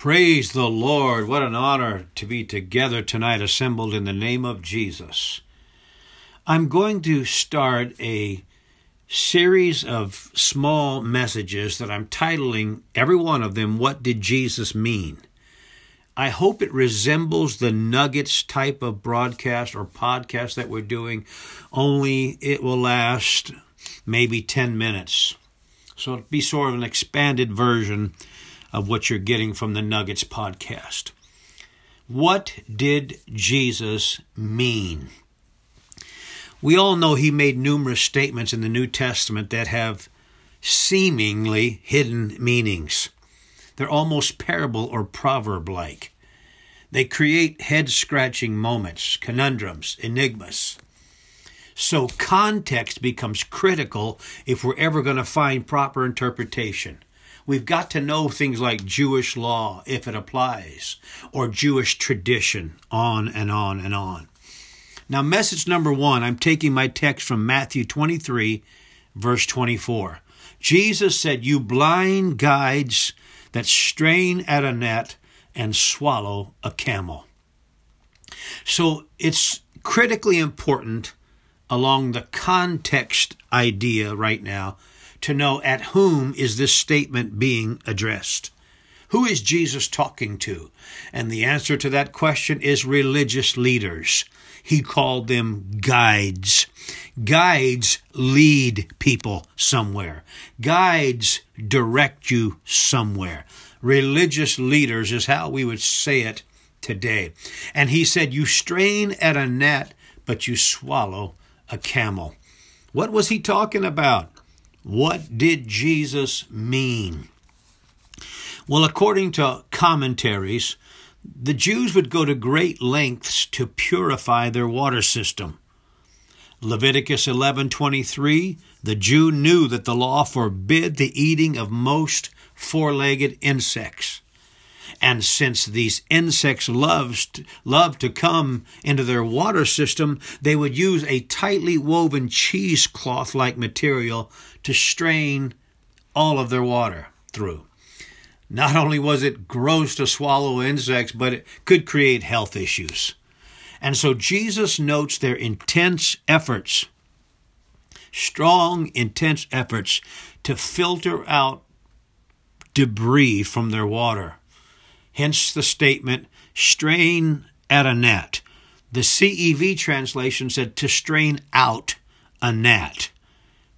Praise the Lord. What an honor to be together tonight, assembled in the name of Jesus. I'm going to start a series of small messages that I'm titling every one of them, What Did Jesus Mean? I hope it resembles the Nuggets type of broadcast or podcast that we're doing, only it will last maybe 10 minutes. So it'll be sort of an expanded version of what you're getting from the Nuggets podcast. What did Jesus mean? We all know he made numerous statements in the New Testament that have seemingly hidden meanings. They're almost parable or proverb like. They create head scratching moments, conundrums, enigmas. So, context becomes critical if we're ever going to find proper interpretation. We've got to know things like Jewish law, if it applies, or Jewish tradition, on and on and on. Now, message number one, I'm taking my text from Matthew 23, verse 24. Jesus said, You blind guides that strain at a net and swallow a camel. So it's critically important along the context idea right now to know at whom is this statement being addressed. Who is Jesus talking to? And the answer to that question is religious leaders. He called them guides. Guides lead people somewhere. Guides direct you somewhere. Religious leaders is how we would say it today. And he said, You strain at a net, but you swallow a camel. What was he talking about? What did Jesus mean? Well, according to commentaries, the Jews would go to great lengths to purify their water system. Leviticus 11:23 The Jew knew that the law forbid the eating of most four-legged insects. And since these insects loved, love to come into their water system, they would use a tightly woven cheesecloth like material to strain all of their water through. Not only was it gross to swallow insects, but it could create health issues. And so Jesus notes their intense efforts, strong, intense efforts to filter out debris from their water. Hence the statement, strain at a net. The CEV translation said to strain out a gnat,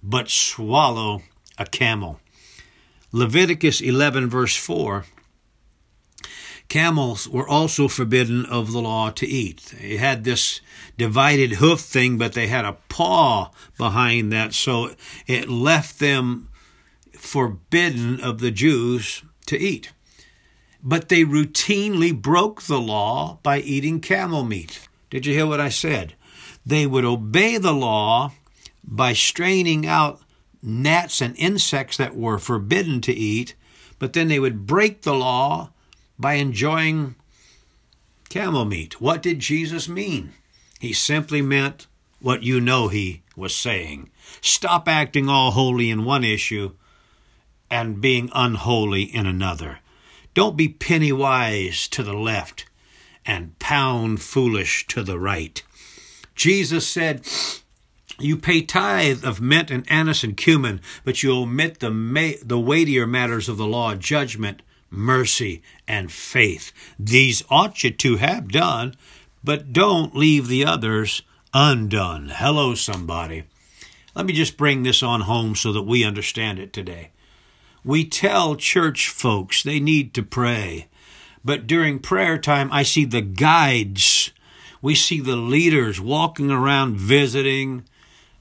but swallow a camel. Leviticus 11, verse 4 Camels were also forbidden of the law to eat. They had this divided hoof thing, but they had a paw behind that, so it left them forbidden of the Jews to eat but they routinely broke the law by eating camel meat. Did you hear what I said? They would obey the law by straining out gnats and insects that were forbidden to eat, but then they would break the law by enjoying camel meat. What did Jesus mean? He simply meant what you know he was saying. Stop acting all holy in one issue and being unholy in another. Don't be penny wise to the left and pound foolish to the right. Jesus said, You pay tithe of mint and anise and cumin, but you omit the, ma- the weightier matters of the law, judgment, mercy, and faith. These ought you to have done, but don't leave the others undone. Hello, somebody. Let me just bring this on home so that we understand it today. We tell church folks they need to pray. But during prayer time, I see the guides. We see the leaders walking around visiting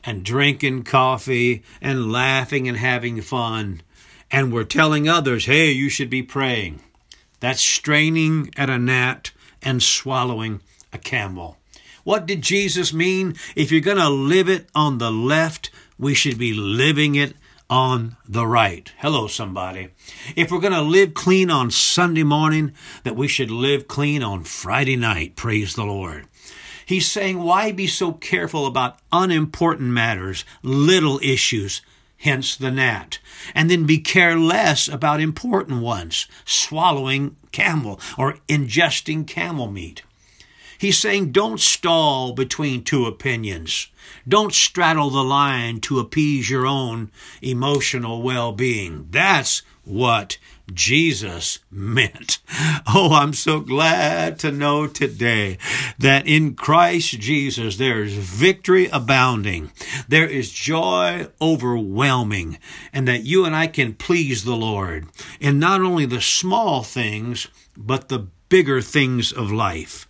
and drinking coffee and laughing and having fun. And we're telling others, hey, you should be praying. That's straining at a gnat and swallowing a camel. What did Jesus mean? If you're going to live it on the left, we should be living it on the right. Hello, somebody. If we're going to live clean on Sunday morning, that we should live clean on Friday night. Praise the Lord. He's saying, why be so careful about unimportant matters, little issues? hence the gnat, and then be careless about important ones, swallowing camel or ingesting camel meat. He's saying don't stall between two opinions. Don't straddle the line to appease your own emotional well being. That's what Jesus meant. Oh, I'm so glad to know today that in Christ Jesus there is victory abounding. There is joy overwhelming and that you and I can please the Lord in not only the small things, but the bigger things of life.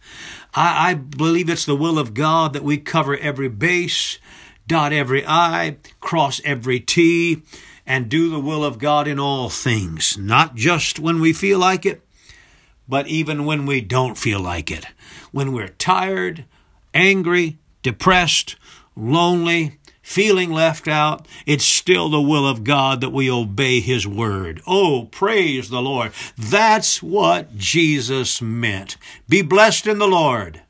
I, I believe it's the will of God that we cover every base, dot every I, cross every T, and do the will of God in all things, not just when we feel like it, but even when we don't feel like it. When we're tired, angry, depressed, lonely, feeling left out, it's still the will of God that we obey His word. Oh, praise the Lord. That's what Jesus meant. Be blessed in the Lord.